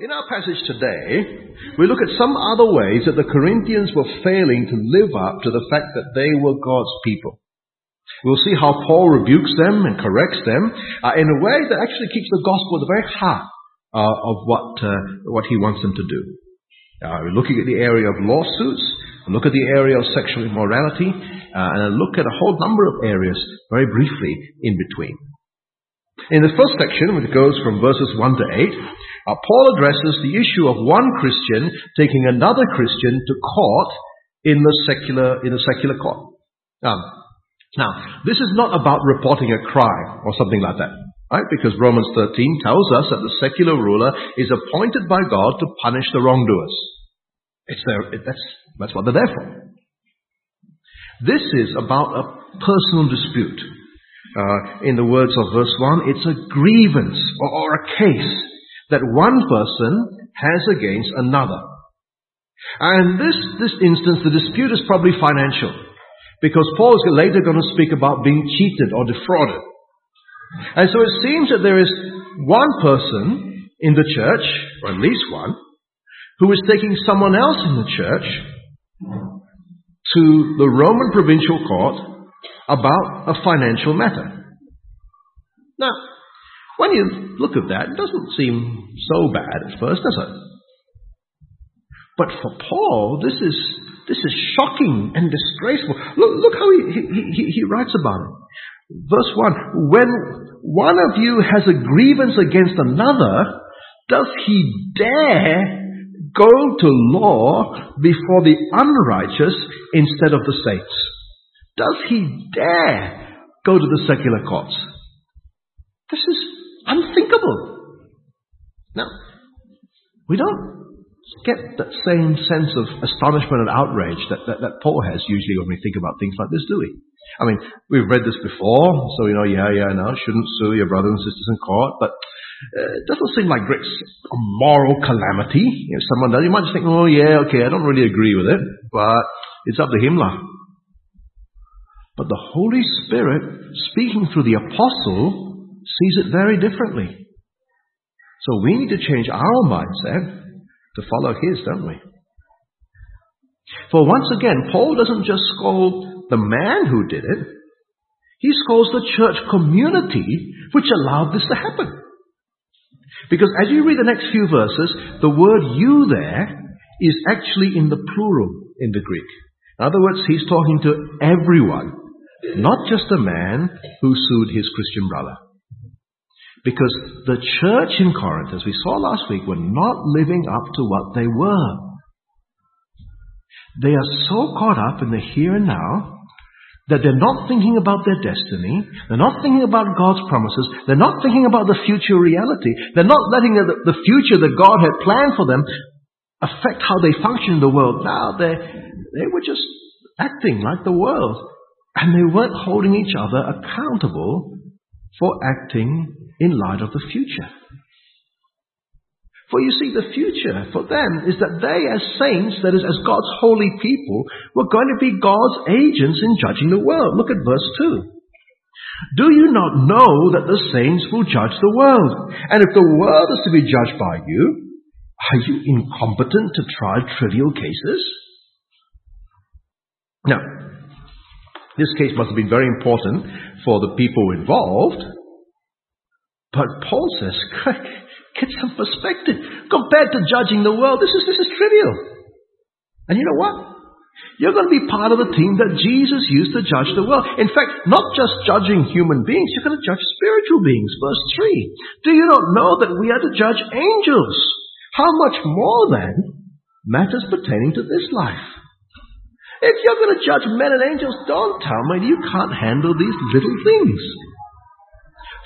In our passage today, we look at some other ways that the Corinthians were failing to live up to the fact that they were God's people. We'll see how Paul rebukes them and corrects them uh, in a way that actually keeps the gospel at the very heart uh, of what, uh, what he wants them to do. Uh, we're looking at the area of lawsuits, look at the area of sexual immorality, uh, and look at a whole number of areas very briefly in between. In the first section, which goes from verses 1 to 8, uh, Paul addresses the issue of one Christian taking another Christian to court in the secular, in the secular court. Um, now, this is not about reporting a crime or something like that. Right? Because Romans 13 tells us that the secular ruler is appointed by God to punish the wrongdoers. It's their, it, that's, that's what they're there for. This is about a personal dispute. Uh, in the words of verse 1, it's a grievance or, a case that one person has against another. And this, this instance, the dispute is probably financial. Because Paul is later going to speak about being cheated or defrauded. And so it seems that there is one person in the church, or at least one, who is taking someone else in the church to the Roman provincial court about a financial matter. Now, when you look at that, it doesn't seem so bad at first, does it? But for Paul, this is, this is shocking and disgraceful. Look, look how he, he, he writes about it. Verse 1 When one of you has a grievance against another, does he dare go to law before the unrighteous instead of the saints? Does he dare go to the secular courts? This is unthinkable. Now, we don't get that same sense of astonishment and outrage that, that, that Paul has usually when we think about things like this, do we? I mean, we've read this before, so we know, yeah, yeah, no, shouldn't sue your brothers and sisters in court, but uh, it doesn't seem like great moral calamity. If someone does, you might just think, oh yeah, okay, I don't really agree with it, but it's up to him lah. But the Holy Spirit, speaking through the apostle, sees it very differently. So we need to change our mindset to follow his, don't we? For once again, Paul doesn't just scold the man who did it. He scolds the church community which allowed this to happen. Because as you read the next few verses, the word you there is actually in the plural in the Greek. In other words, he's talking to everyone, not just a man who sued his Christian brother. Because the church in Corinth, as we saw last week, were not living up to what they were. They are so caught up in the here and now that they're not thinking about their destiny, they're not thinking about God's promises, they're not thinking about the future reality, they're not letting the, future that God had planned for them affect how they function in the world. Now they they were just acting like the world, and they weren't holding each other accountable for acting in light of the future. For you see, the future for them is that they, as saints, that is, as God's holy people, were going to be God's agents in judging the world. Look at verse 2. Do you not know that the saints will judge the world? And if the world is to be judged by you, are you incompetent to try trivial cases? Now, this case must have been very important for the people involved. But Paul says, Get some perspective. Compared to judging the world, this is, this is trivial. And you know what? You're going to be part of the team that Jesus used to judge the world. In fact, not just judging human beings, you're going to judge spiritual beings. Verse 3. Do you not know that we are to judge angels? How much more then matters pertaining to this life? If you're going to judge men and angels, don't tell me you can't handle these little things.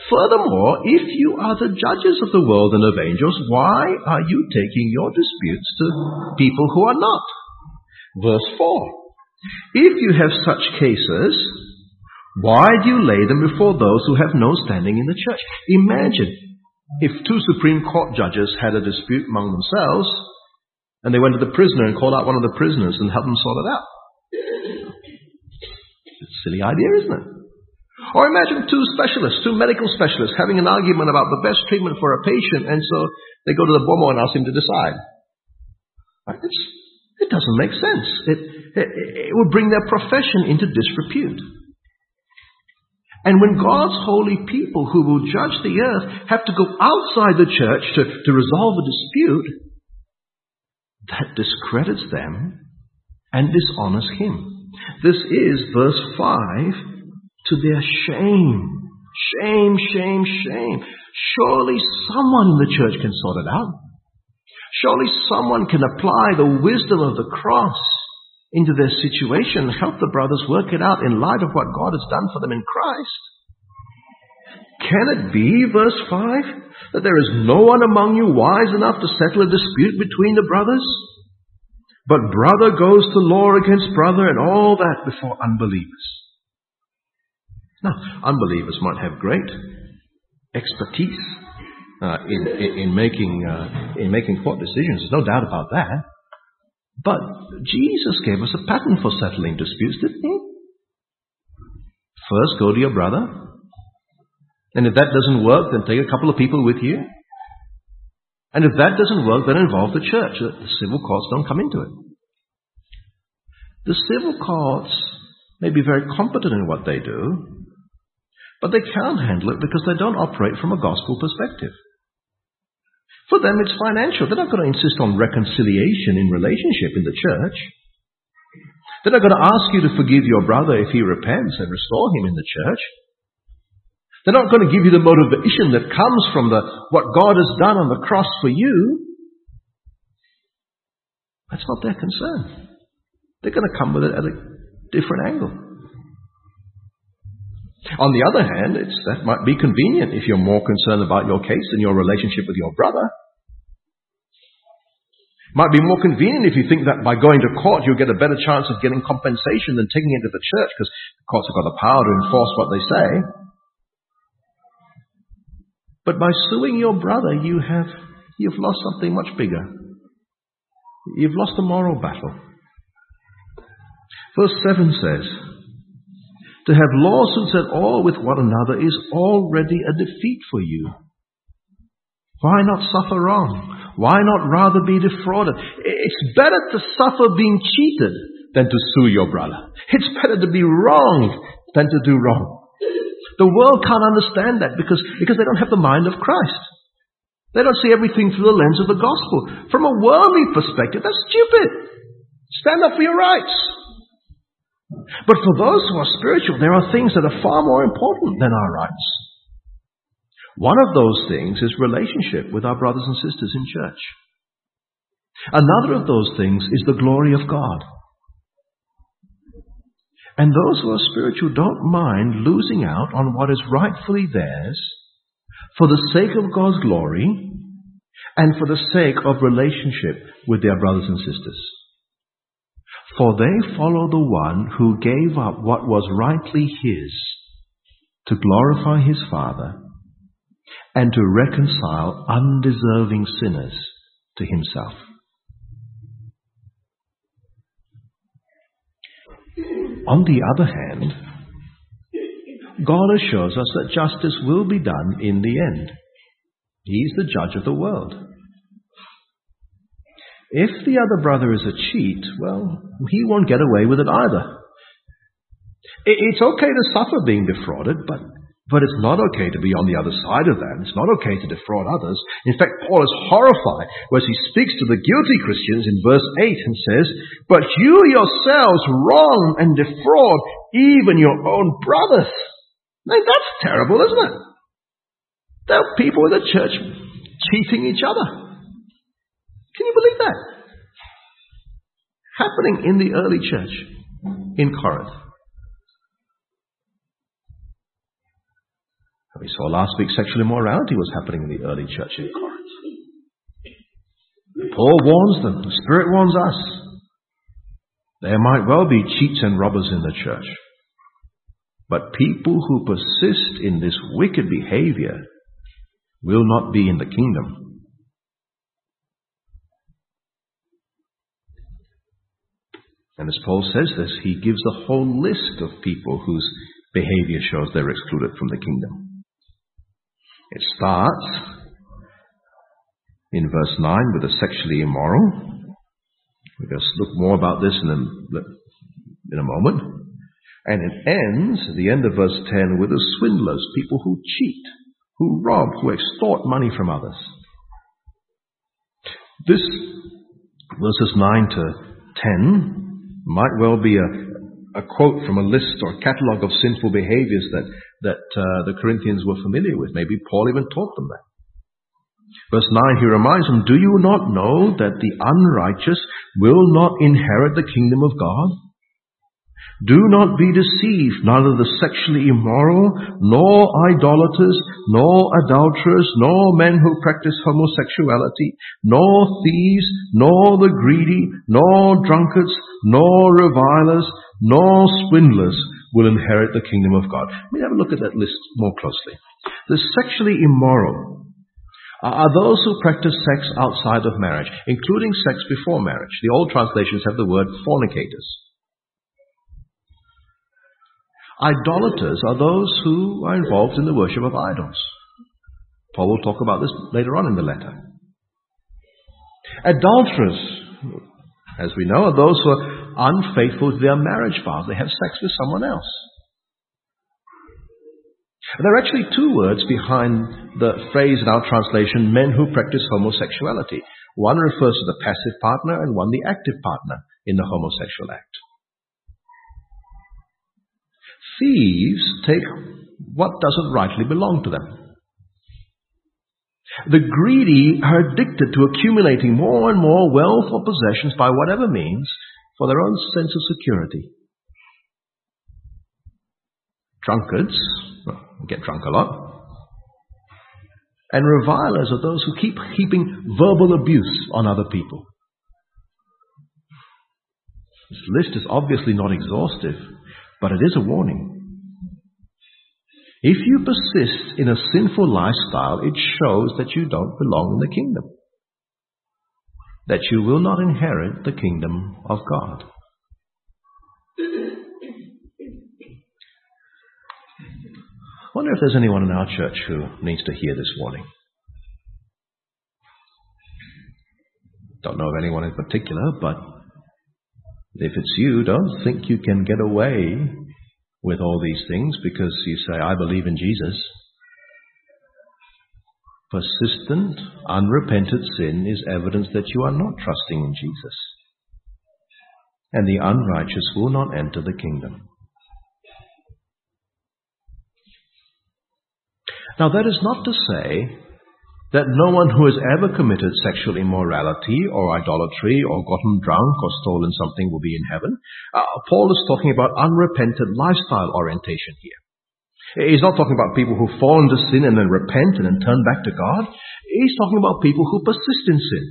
Furthermore, if you are the judges of the world and of angels, why are you taking your disputes to people who are not? Verse 4. If you have such cases, why do you lay them before those who have no standing in the church? Imagine if two Supreme Court judges had a dispute among themselves, and they went to the prisoner and called out one of the prisoners and helped them sort it out. It's a silly idea, isn't it? Or imagine two specialists, two medical specialists having an argument about the best treatment for a patient and so they go to the bomoh and ask him to decide. Right? it doesn't make sense. It, it, it would bring their profession into disrepute. And when God's holy people who will judge the earth have to go outside the church to, to resolve a dispute, that discredits them and dishonors Him. This is verse 5 to their shame. Shame, shame, shame. Surely someone in the church can sort it out. Surely someone can apply the wisdom of the cross into their situation help the brothers work it out in light of what God has done for them in Christ. Can it be, verse 5, that there is no one among you wise enough to settle a dispute between the brothers? But brother goes to law against brother and all that before unbelievers. Now, unbelievers might have great expertise uh, in, in, in, making, uh, in making court decisions. There's no doubt about that. But Jesus gave us a pattern for settling disputes, didn't he? First, go to your brother. And if that doesn't work, then take a couple of people with you. And if that doesn't work, then involve the church. The civil courts don't come into it. The civil courts may be very competent in what they do, but they can't handle it because they don't operate from a gospel perspective. For them, it's financial. They're not going to insist on reconciliation in relationship in the church. They're not going to ask you to forgive your brother if he repents and restore him in the church. They're not going to give you the motivation that comes from the, what God has done on the cross for you. That's not their concern. They're going to come with it at a different angle. On the other hand, that might be convenient if you're more concerned about your case and your relationship with your brother. Might be more convenient if you think that by going to court you'll get a better chance of getting compensation than taking it to the church because the courts have got the power to enforce what they say. But by suing your brother, you have, you've lost something much bigger. You've lost a moral battle. Verse 7 says, to have lawsuits at all with one another is already a defeat for you. Why not suffer wrong? Why not rather be defrauded? It's better to suffer being cheated than to sue your brother. It's better to be wrong than to do wrong. The world can't understand that because, because they don't have the mind of Christ. They don't see everything through the lens of the gospel. From a worldly perspective, that's stupid. Stand up for your rights. But for those who are spiritual, there are things that are far more important than our rights. One of those things is relationship with our brothers and sisters in church. Another of those things is the glory of God. And those who are spiritual don't mind losing out on what is rightfully theirs for the sake of God's glory and for the sake of relationship with their brothers and sisters. For they follow the one who gave up what was rightly his to glorify his Father and to reconcile undeserving sinners to himself. On the other hand, God assures us that justice will be done in the end. He is the judge of the world. If the other brother is a cheat, well, he won't get away with it either. It's okay to suffer being defrauded, but, but it's not okay to be on the other side of that. It's not okay to defraud others. In fact, Paul is horrified as he speaks to the guilty Christians in verse 8 and says, But you yourselves wrong and defraud even your own brothers. Now, that's terrible, isn't it? There are people in the church cheating each other. Can you believe that? Happening in the early church in Corinth. We saw last week sexual immorality was happening in the early church in Corinth. Paul warns them, the Spirit warns us. There might well be cheats and robbers in the church. But people who persist in this wicked behavior will not be in the kingdom. And as Paul says this, he gives a whole list of people whose behavior shows they're excluded from the kingdom. It starts in verse 9 with the sexually immoral. We're going to look more about this in a, in a moment. And it ends, at the end of verse 10, with the swindlers, people who cheat, who rob, who extort money from others. This, verses 9 to 10, might well be a, a quote from a list or catalogue of sinful behaviors that, that uh, the Corinthians were familiar with. Maybe Paul even taught them that. Verse 9, he reminds them, Do you not know that the unrighteous will not inherit the kingdom of God? Do not be deceived, neither the sexually immoral, nor idolaters, nor adulterers, nor men who practice homosexuality, nor thieves, nor the greedy, nor drunkards, nor revilers, nor swindlers will inherit the kingdom of God. Let me have a look at that list more closely. The sexually immoral are those who practice sex outside of marriage, including sex before marriage. The old translations have the word fornicators. Idolaters are those who are involved in the worship of idols. Paul will talk about this later on in the letter. Adulterers, as we know, are those who are unfaithful to their marriage vows. They have sex with someone else. There are actually two words behind the phrase in our translation, men who practice homosexuality. One refers to the passive partner and one the active partner in the homosexual act. Thieves take what doesn't rightly belong to them. The greedy are addicted to accumulating more and more wealth or possessions by whatever means for their own sense of security. Drunkards get drunk a lot. And revilers are those who keep heaping verbal abuse on other people. This list is obviously not exhaustive, but it is a warning. If you persist in a sinful lifestyle, it shows that you don't belong in the kingdom. That you will not inherit the kingdom of God. I wonder if there's anyone in our church who needs to hear this warning. Don't know of anyone in particular, but if it's you, don't think you can get away with all these things because you say, I believe in Jesus. Persistent, unrepented sin is evidence that you are not trusting in Jesus. And the unrighteous will not enter the kingdom. Now, that is not to say that no one who has ever committed sexual immorality or idolatry or gotten drunk or stolen something will be in heaven. Uh, Paul is talking about unrepentant lifestyle orientation here. He's not talking about people who fall into sin and then repent and then turn back to God. He's talking about people who persist in sin.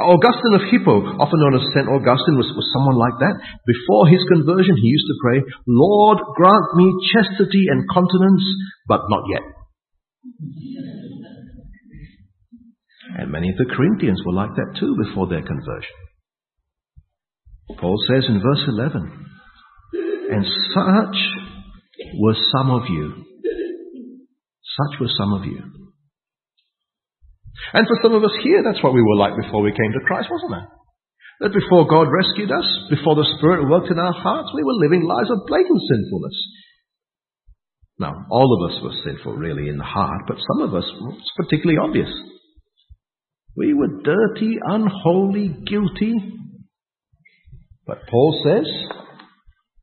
Augustine of Hippo, often known as St. Augustine, was, was someone like that. Before his conversion, he used to pray, Lord, grant me chastity and continence, but not yet. And many of the Corinthians were like that too before their conversion. Paul says in verse 11, And such were some of you. Such were some of you. And for some of us here, that's what we were like before we came to Christ, wasn't it? That before God rescued us, before the Spirit worked in our hearts, we were living lives of blatant sinfulness. Now, all of us were sinful really in the heart, but some of us, it's particularly obvious. We were dirty, unholy, guilty. But Paul says,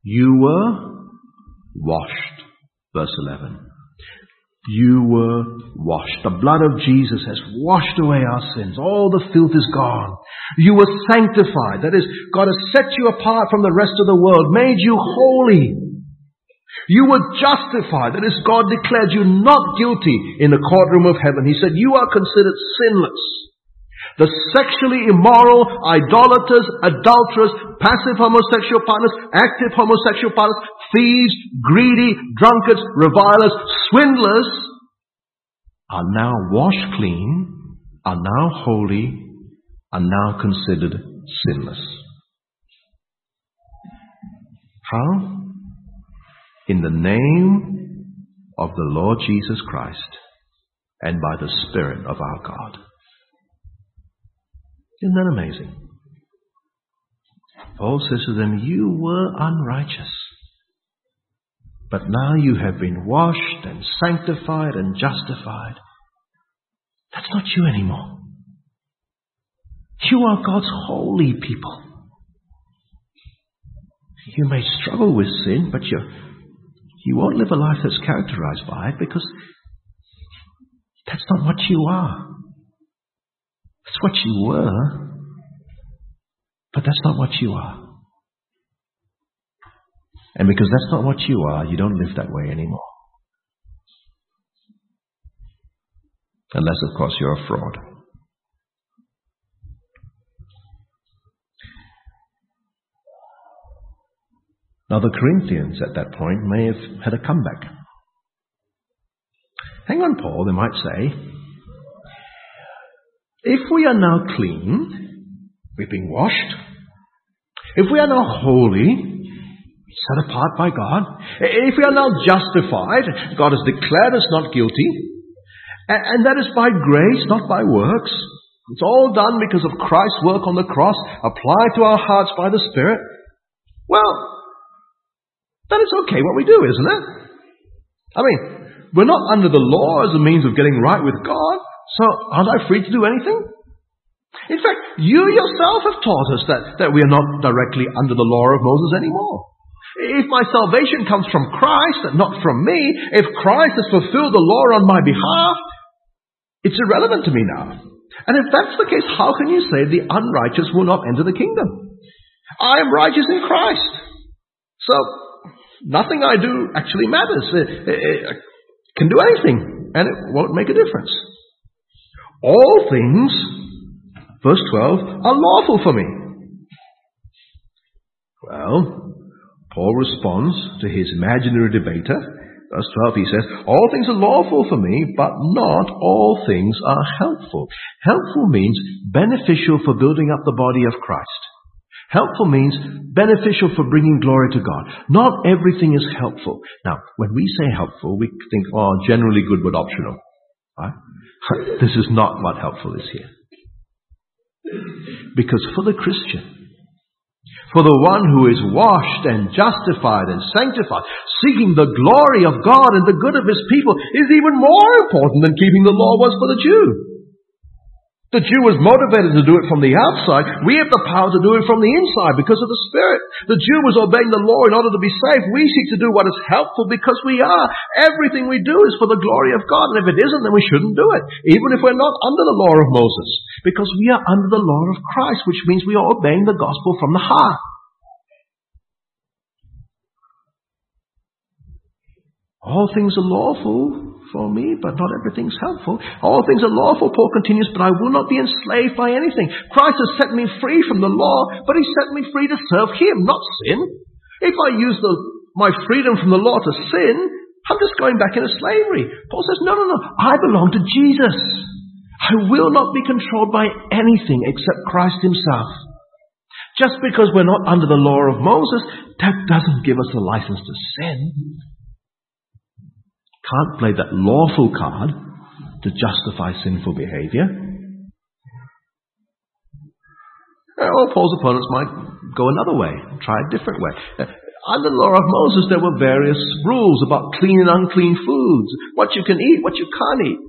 you were washed. Verse 11 you were washed. The blood of Jesus has washed away our sins. All the filth is gone. You were sanctified. That is, God has set you apart from the rest of the world, made you holy. You were justified. That is, God declared you not guilty in the courtroom of heaven. He said, you are considered sinless. The sexually immoral, idolaters, adulterers, passive homosexual partners, active homosexual partners, thieves, greedy, drunkards, revilers, swindlers are now washed clean, are now holy, are now considered sinless. How? in the name of the Lord Jesus Christ and by the Spirit of our God. Isn't that amazing? Paul says to them, You were unrighteous, but now you have been washed and sanctified and justified. That's not you anymore. You are God's holy people. You may struggle with sin, but you, you won't live a life that's characterized by it because that's not what you are. That's what you were, but that's not what you are. And because that's not what you are, you don't live that way anymore. Unless, of course, you're a fraud. Now, the Corinthians at that point may have had a comeback. Hang on, Paul, they might say. If we are now clean, we've been washed, if we are now holy, set apart by God, if we are now justified, God has declared us not guilty, and that is by grace, not by works. It's all done because of Christ's work on the cross, applied to our hearts by the Spirit. Well, then it's okay what we do, isn't it? I mean, we're not under the law as a means of getting right with God, so aren't I free to do anything? In fact, you yourself have taught us that, that we are not directly under the law of Moses anymore. If my salvation comes from Christ and not from me, if Christ has fulfilled the law on my behalf, it's irrelevant to me now. And if that's the case, how can you say the unrighteous will not enter the kingdom? I am righteous in Christ. So, Nothing I do actually matters. It, it, it can do anything, and it won't make a difference. All things, verse 12, are lawful for me. Well, Paul responds to his imaginary debater. Verse 12, he says, All things are lawful for me, but not all things are helpful. Helpful means beneficial for building up the body of Christ. Helpful means beneficial for bringing glory to God. Not everything is helpful. Now, when we say helpful, we think, oh, generally good but optional. Right? This is not what helpful is here. Because for the Christian, for the one who is washed and justified and sanctified, seeking the glory of God and the good of his people is even more important than keeping the law was for the Jew. The Jew was motivated to do it from the outside. We have the power to do it from the inside because of the Spirit. The Jew was obeying the law in order to be saved. We seek to do what is helpful because we are. Everything we do is for the glory of God. And if it isn't, then we shouldn't do it. Even if we're not under the law of Moses. Because we are under the law of Christ, which means we are obeying the gospel from the heart. All things are lawful for me, but not everything's helpful. All things are lawful, Paul continues, but I will not be enslaved by anything. Christ has set me free from the law, but he set me free to serve him, not sin. If I use the, my freedom from the law to sin, I'm just going back into slavery. Paul says, no, no, no, I belong to Jesus. I will not be controlled by anything except Christ himself. Just because we're not under the law of Moses, that doesn't give us a license to sin can't play that lawful card to justify sinful behavior. Uh, or Paul's opponents might go another way, try a different way. Uh, under the law of Moses, there were various rules about clean and unclean foods, what you can eat, what you can't eat.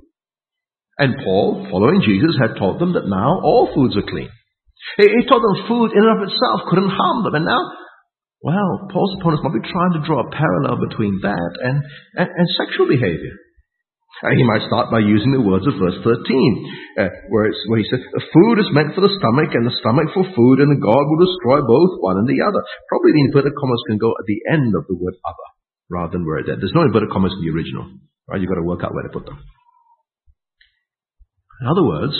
And Paul, following Jesus, had taught them that now all foods are clean. He taught them food in and of itself couldn't harm them. And now well, Paul's opponents might be trying to draw a parallel between that and, and, and sexual behavior. Uh, he might start by using the words of verse 13, uh, where, where he says, The food is meant for the stomach, and the stomach for food, and the God will destroy both one and the other. Probably the inverted commas can go at the end of the word other, rather than where it's at. There's no inverted commas in the original. Right? You've got to work out where to put them. In other words,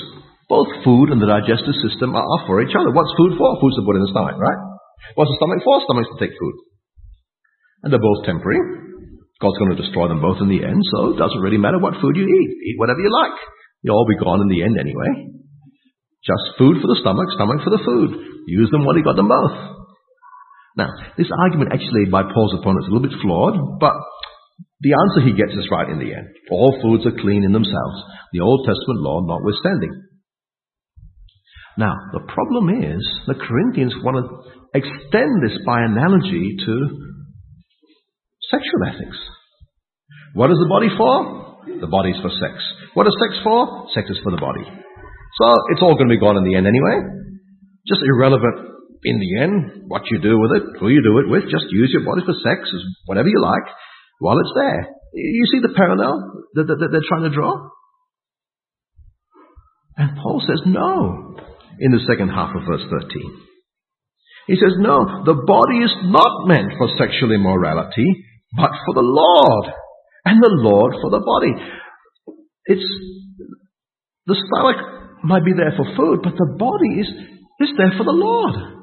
both food and the digestive system are for each other. What's food for? Food's to put in the stomach, right? What's the stomach for? Stomach's to take food. And they're both temporary. God's going to destroy them both in the end, so it doesn't really matter what food you eat. Eat whatever you like. You'll all be gone in the end anyway. Just food for the stomach, stomach for the food. Use them while you got them both. Now, this argument actually by Paul's opponents is a little bit flawed, but the answer he gets is right in the end. All foods are clean in themselves, the Old Testament law notwithstanding. Now, the problem is the Corinthians want to extend this by analogy to sexual ethics. What is the body for? The body is for sex. What is sex for? Sex is for the body. So it's all going to be gone in the end anyway. Just irrelevant in the end what you do with it, who you do it with. Just use your body for sex, whatever you like, while it's there. You see the parallel that, that, that they're trying to draw? And Paul says no in the second half of verse 13. He says, no, the body is not meant for sexual immorality, but for the Lord, and the Lord for the body. It's, the stomach might be there for food, but the body is, is there for the Lord.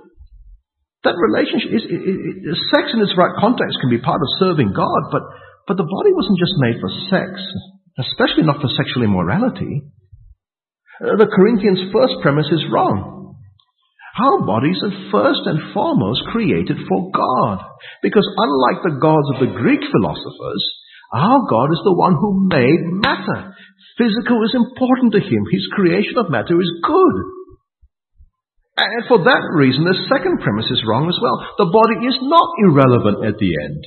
That relationship is, sex in its right context can be part of serving God, but, but the body wasn't just made for sex, especially not for sexual immorality. Uh, the Corinthians' first premise is wrong. Our bodies are first and foremost created for God. Because unlike the gods of the Greek philosophers, our God is the one who made matter. Physical is important to him. His creation of matter is good. And for that reason, the second premise is wrong as well. The body is not irrelevant at the end.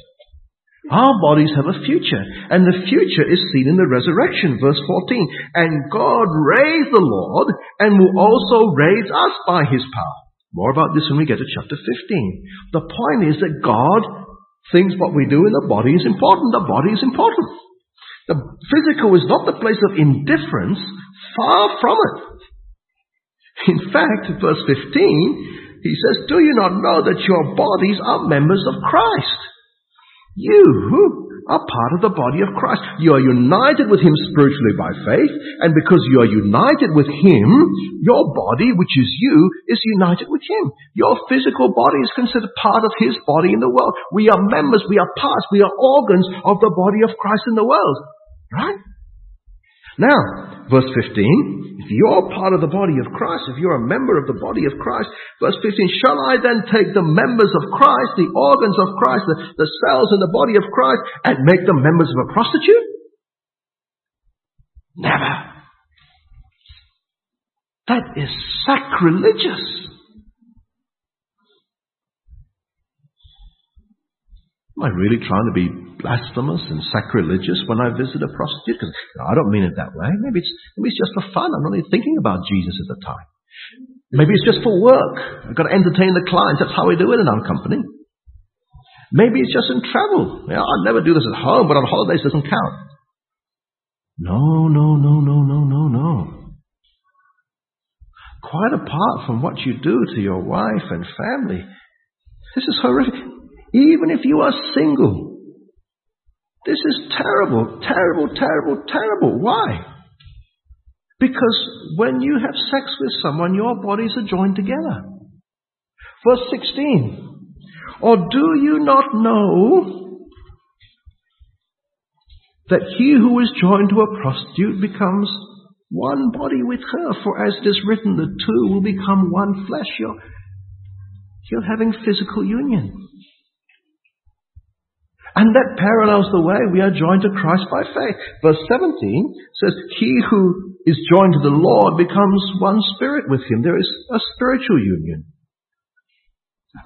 Our bodies have a future, and the future is seen in the resurrection, verse 14. And God raised the Lord, and will also raise us by his power. More about this when we get to chapter 15. The point is that God thinks what we do in the body is important. The body is important. The physical is not the place of indifference, far from it. In fact, verse 15, he says, Do you not know that your bodies are members of Christ? You are part of the body of Christ. You are united with Him spiritually by faith, and because you are united with Him, your body, which is you, is united with Him. Your physical body is considered part of His body in the world. We are members, we are parts, we are organs of the body of Christ in the world. Right? Now, verse 15, if you're part of the body of Christ, if you're a member of the body of Christ, verse 15, shall I then take the members of Christ, the organs of Christ, the, the cells in the body of Christ, and make them members of a prostitute? Never. That is sacrilegious. Am I really trying to be blasphemous and sacrilegious when I visit a prostitute? Because I don't mean it that way. Maybe it's, maybe it's just for fun. I'm not even thinking about Jesus at the time. Maybe it's just for work. I've got to entertain the clients. That's how we do it in our company. Maybe it's just in travel. I'll never do this at home, but on holidays doesn't count. No, no, no, no, no, no, no. Quite apart from what you do to your wife and family, this is horrific. Even if you are single, this is terrible, terrible, terrible, terrible. Why? Because when you have sex with someone, your bodies are joined together. Verse 16. Or do you not know that he who is joined to a prostitute becomes one body with her? For as it is written, the two will become one flesh. You're, you're having physical union. And that parallels the way we are joined to Christ by faith. Verse 17 says, He who is joined to the Lord becomes one spirit with him. There is a spiritual union.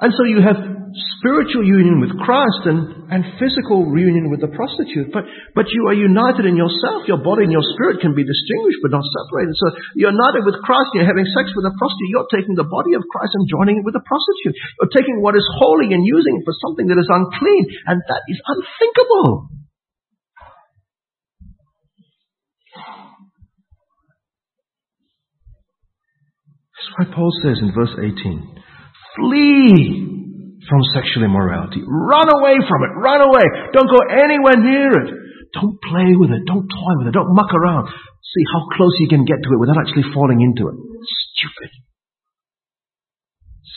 And so you have spiritual union with Christ and, and physical union with the prostitute, but, but you are united in yourself. Your body and your spirit can be distinguished but not separated. So you're united with Christ and you're having sex with a prostitute. You're taking the body of Christ and joining it with a prostitute. You're taking what is holy and using it for something that is unclean, and that is unthinkable. That's why Paul says in verse 18, Flee from sexual immorality. Run away from it. Run away. Don't go anywhere near it. Don't play with it. Don't toy with it. Don't muck around. See how close you can get to it without actually falling into it. Stupid.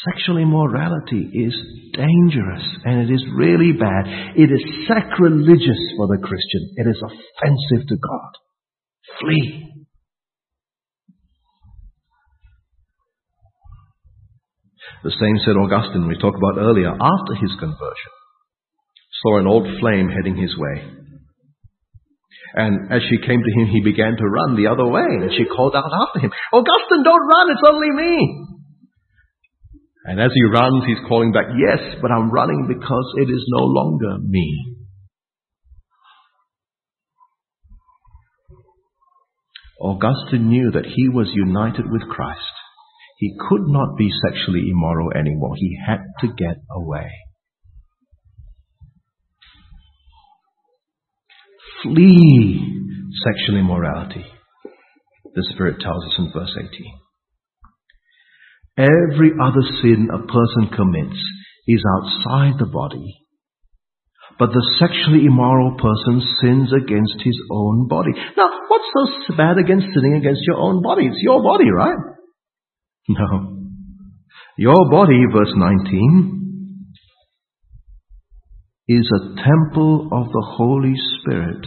Sexual immorality is dangerous and it is really bad. It is sacrilegious for the Christian. It is offensive to God. Flee. The same said Augustine, we talked about earlier, after his conversion, saw an old flame heading his way. And as she came to him, he began to run the other way, and she called out after him, Augustine, don't run, it's only me. And as he runs, he's calling back, Yes, but I'm running because it is no longer me. Augustine knew that he was united with Christ. He could not be sexually immoral anymore. He had to get away. Flee sexual immorality, the Spirit tells us in verse 18. Every other sin a person commits is outside the body, but the sexually immoral person sins against his own body. Now, what's so bad against sinning against your own body? It's your body, right? No. Your body, verse 19, is a temple of the Holy Spirit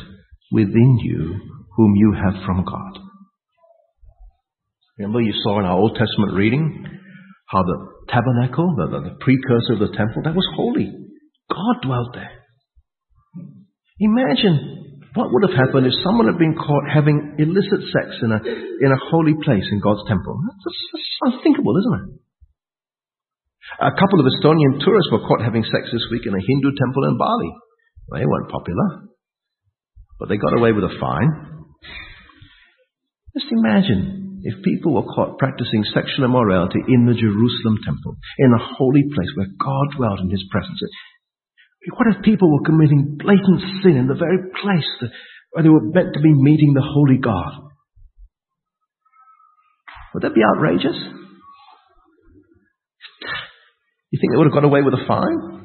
within you, whom you have from God. Remember you saw in our Old Testament reading how the tabernacle, the, the, the precursor of the temple, that was holy. God dwelt there. Imagine what would have happened if someone had been caught having illicit sex in a, in a holy place in God's temple? That's, that's unthinkable, isn't it? A couple of Estonian tourists were caught having sex this week in a Hindu temple in Bali. They weren't popular, but they got away with a fine. Just imagine if people were caught practicing sexual immorality in the Jerusalem temple, in a holy place where God dwelt in His presence. What if people were committing blatant sin in the very place that, where they were meant to be meeting the holy God? Would that be outrageous? You think they would have got away with a fine?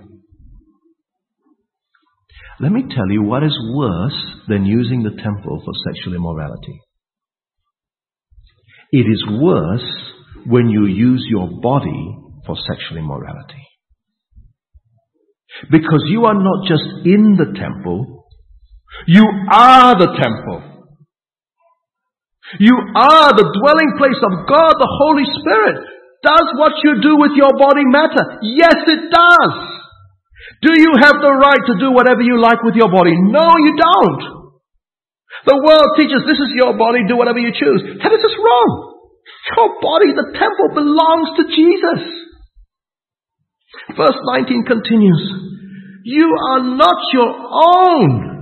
Let me tell you what is worse than using the temple for sexual immorality. It is worse when you use your body for sexual immorality. Because you are not just in the temple, you are the temple. You are the dwelling place of God, the Holy Spirit. Does what you do with your body matter? Yes, it does. Do you have the right to do whatever you like with your body? No, you don't. The world teaches this is your body, do whatever you choose. That is just wrong. Your body, the temple, belongs to Jesus. Verse 19 continues. You are not your own.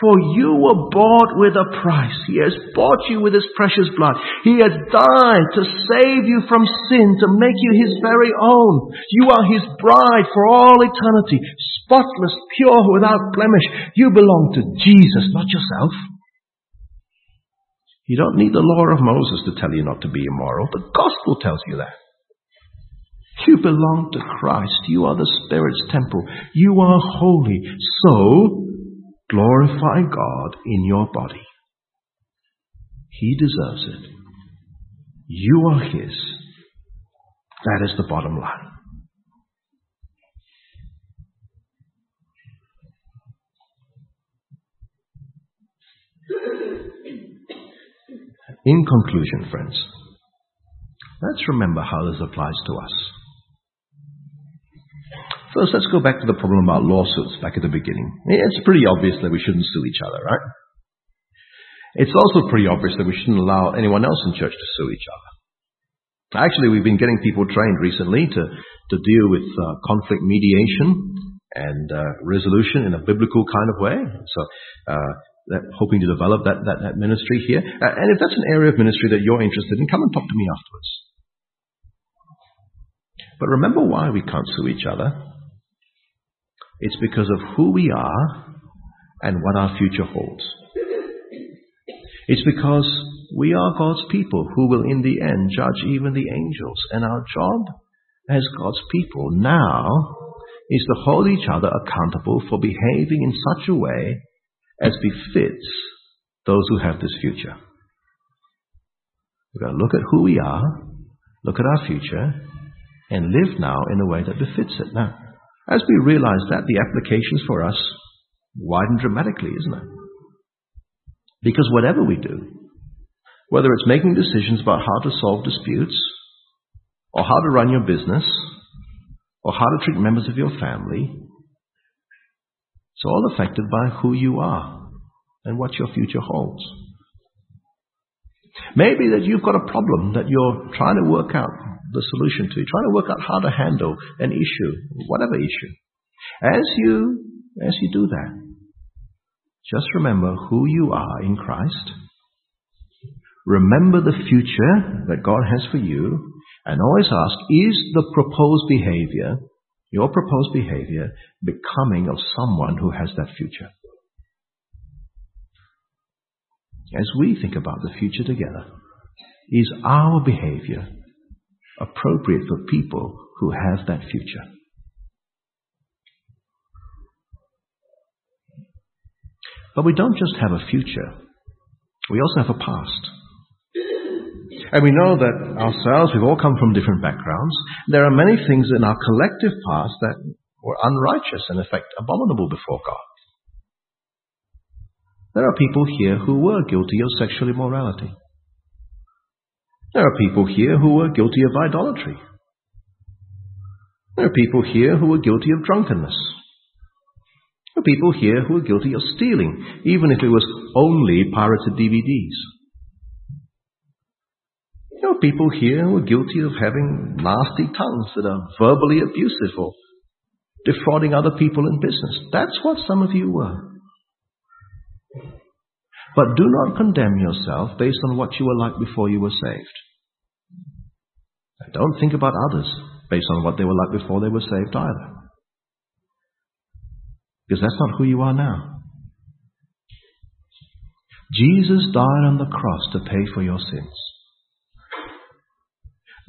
For you were bought with a price. He has bought you with his precious blood. He has died to save you from sin, to make you his very own. You are his bride for all eternity, spotless, pure, without blemish. You belong to Jesus, not yourself. You don't need the law of Moses to tell you not to be immoral. The gospel tells you that. You belong to Christ. You are the Spirit's temple. You are holy. So, glorify God in your body. He deserves it. You are His. That is the bottom line. In conclusion, friends, let's remember how this applies to us. First, let's go back to the problem about lawsuits back at the beginning. It's pretty obvious that we shouldn't sue each other, right? It's also pretty obvious that we shouldn't allow anyone else in church to sue each other. Actually, we've been getting people trained recently to, to deal with uh, conflict mediation and uh, resolution in a biblical kind of way. So, uh, that, hoping to develop that, that, that ministry here. And if that's an area of ministry that you're interested in, come and talk to me afterwards. But remember why we can't sue each other. It's because of who we are and what our future holds. It's because we are God's people who will in the end judge even the angels. And our job as God's people now is to hold each other accountable for behaving in such a way as befits those who have this future. We've got to look at who we are, look at our future, and live now in a way that befits it. Now, as we realize that, the applications for us widen dramatically, isn't it? Because whatever we do, whether it's making decisions about how to solve disputes, or how to run your business, or how to treat members of your family. It's all affected by who you are and what your future holds. Maybe that you've got a problem that you're trying to work out the solution to, trying to work out how to handle an issue, whatever issue. As you, as you do that, just remember who you are in Christ. Remember the future that God has for you and always ask, is the proposed behavior, your proposed behavior, becoming of someone who has that future? As we think about the future together, is our behavior appropriate for people who have that future? But we don't just have a future, we also have a past. And we know that ourselves, we've all come from different backgrounds. There are many things in our collective past that were unrighteous and, in fact, abominable before God. There are people here who were guilty of sexual immorality. There are people here who were guilty of idolatry. There are people here who were guilty of drunkenness. There are people here who were guilty of stealing, even if it was only pirated DVDs. There are people here who are guilty of having nasty tongues that are verbally abusive or defrauding other people in business. That's what some of you were. But do not condemn yourself based on what you were like before you were saved. And don't think about others based on what they were like before they were saved either. Because that's not who you are now. Jesus died on the cross to pay for your sins.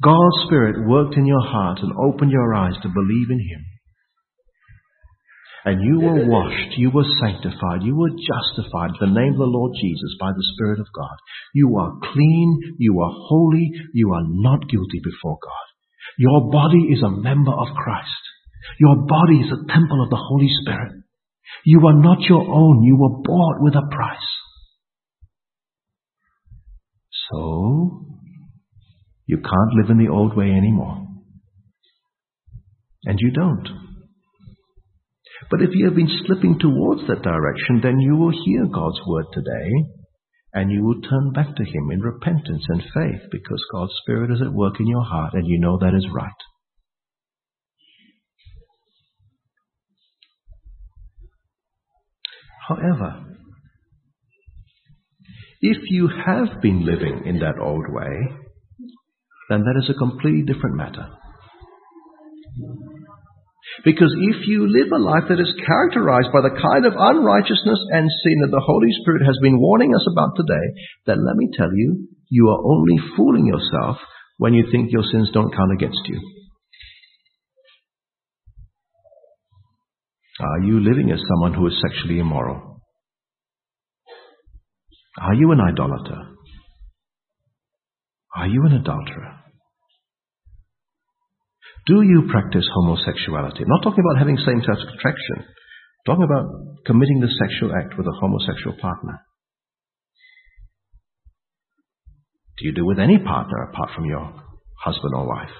God's Spirit worked in your heart and opened your eyes to believe in Him. And you were washed, you were sanctified, you were justified in the name of the Lord Jesus by the Spirit of God. You are clean, you are holy, you are not guilty before God. Your body is a member of Christ. Your body is a temple of the Holy Spirit. You are not your own, you were bought with a price. So, you can't live in the old way anymore. And you don't. But if you have been slipping towards that direction, then you will hear God's word today and you will turn back to Him in repentance and faith because God's Spirit is at work in your heart and you know that is right. However, if you have been living in that old way, then that is a completely different matter. Because if you live a life that is characterized by the kind of unrighteousness and sin that the Holy Spirit has been warning us about today, then let me tell you, you are only fooling yourself when you think your sins don't count against you. Are you living as someone who is sexually immoral? Are you an idolater? Are you an adulterer? Do you practice homosexuality? Not talking about having same sex attraction. Talking about committing the sexual act with a homosexual partner. Do you do with any partner apart from your husband or wife?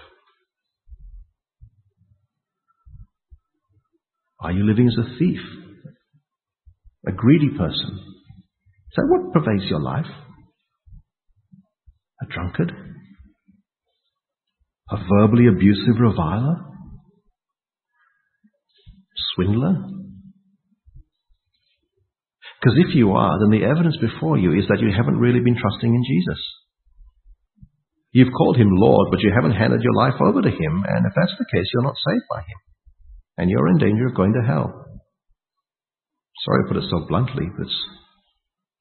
Are you living as a thief? A greedy person? Is that what pervades your life? A drunkard? A verbally abusive reviler? Swindler? Because if you are, then the evidence before you is that you haven't really been trusting in Jesus. You've called him Lord, but you haven't handed your life over to him, and if that's the case, you're not saved by him. And you're in danger of going to hell. Sorry to put it so bluntly, but it's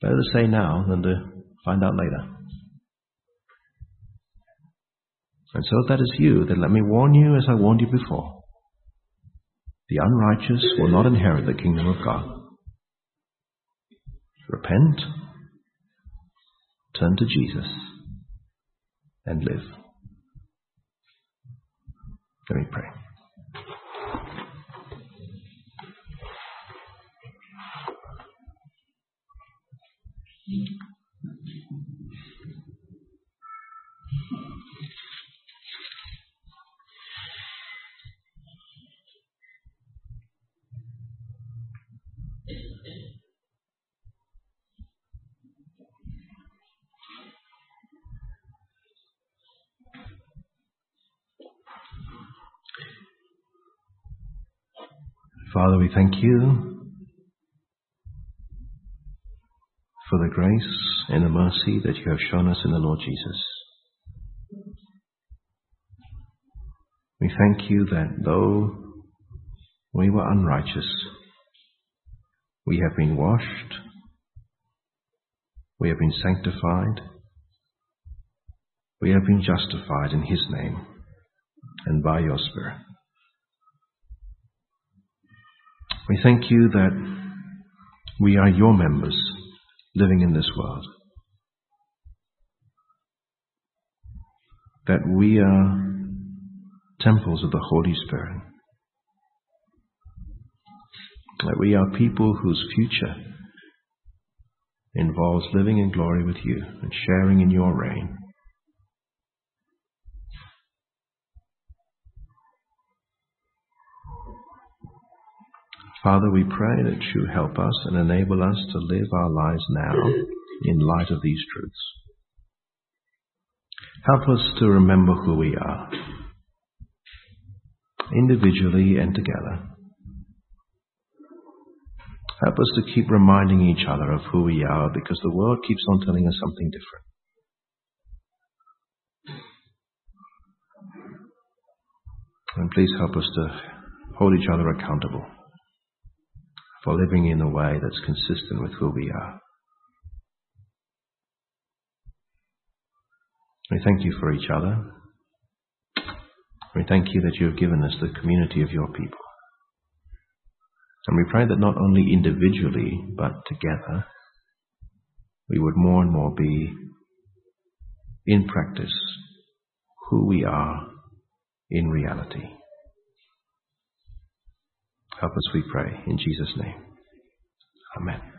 better to say now than to find out later. And so if that is you, then let me warn you as I warned you before. The unrighteous will not inherit the kingdom of God. Repent, turn to Jesus, and live. Let me pray. Father, we thank you for the grace and the mercy that you have shown us in the Lord Jesus. We thank you that though we were unrighteous, we have been washed, we have been sanctified, we have been justified in His name and by your Spirit. We thank you that we are your members living in this world. That we are temples of the Holy Spirit. That we are people whose future involves living in glory with you and sharing in your reign. Father, we pray that you help us and enable us to live our lives now in light of these truths. Help us to remember who we are, individually and together. Help us to keep reminding each other of who we are because the world keeps on telling us something different. And please help us to hold each other accountable for living in a way that's consistent with who we are. We thank you for each other. We thank you that you have given us the community of your people. And we pray that not only individually, but together, we would more and more be in practice who we are in reality. Help us, we pray, in Jesus' name. Amen.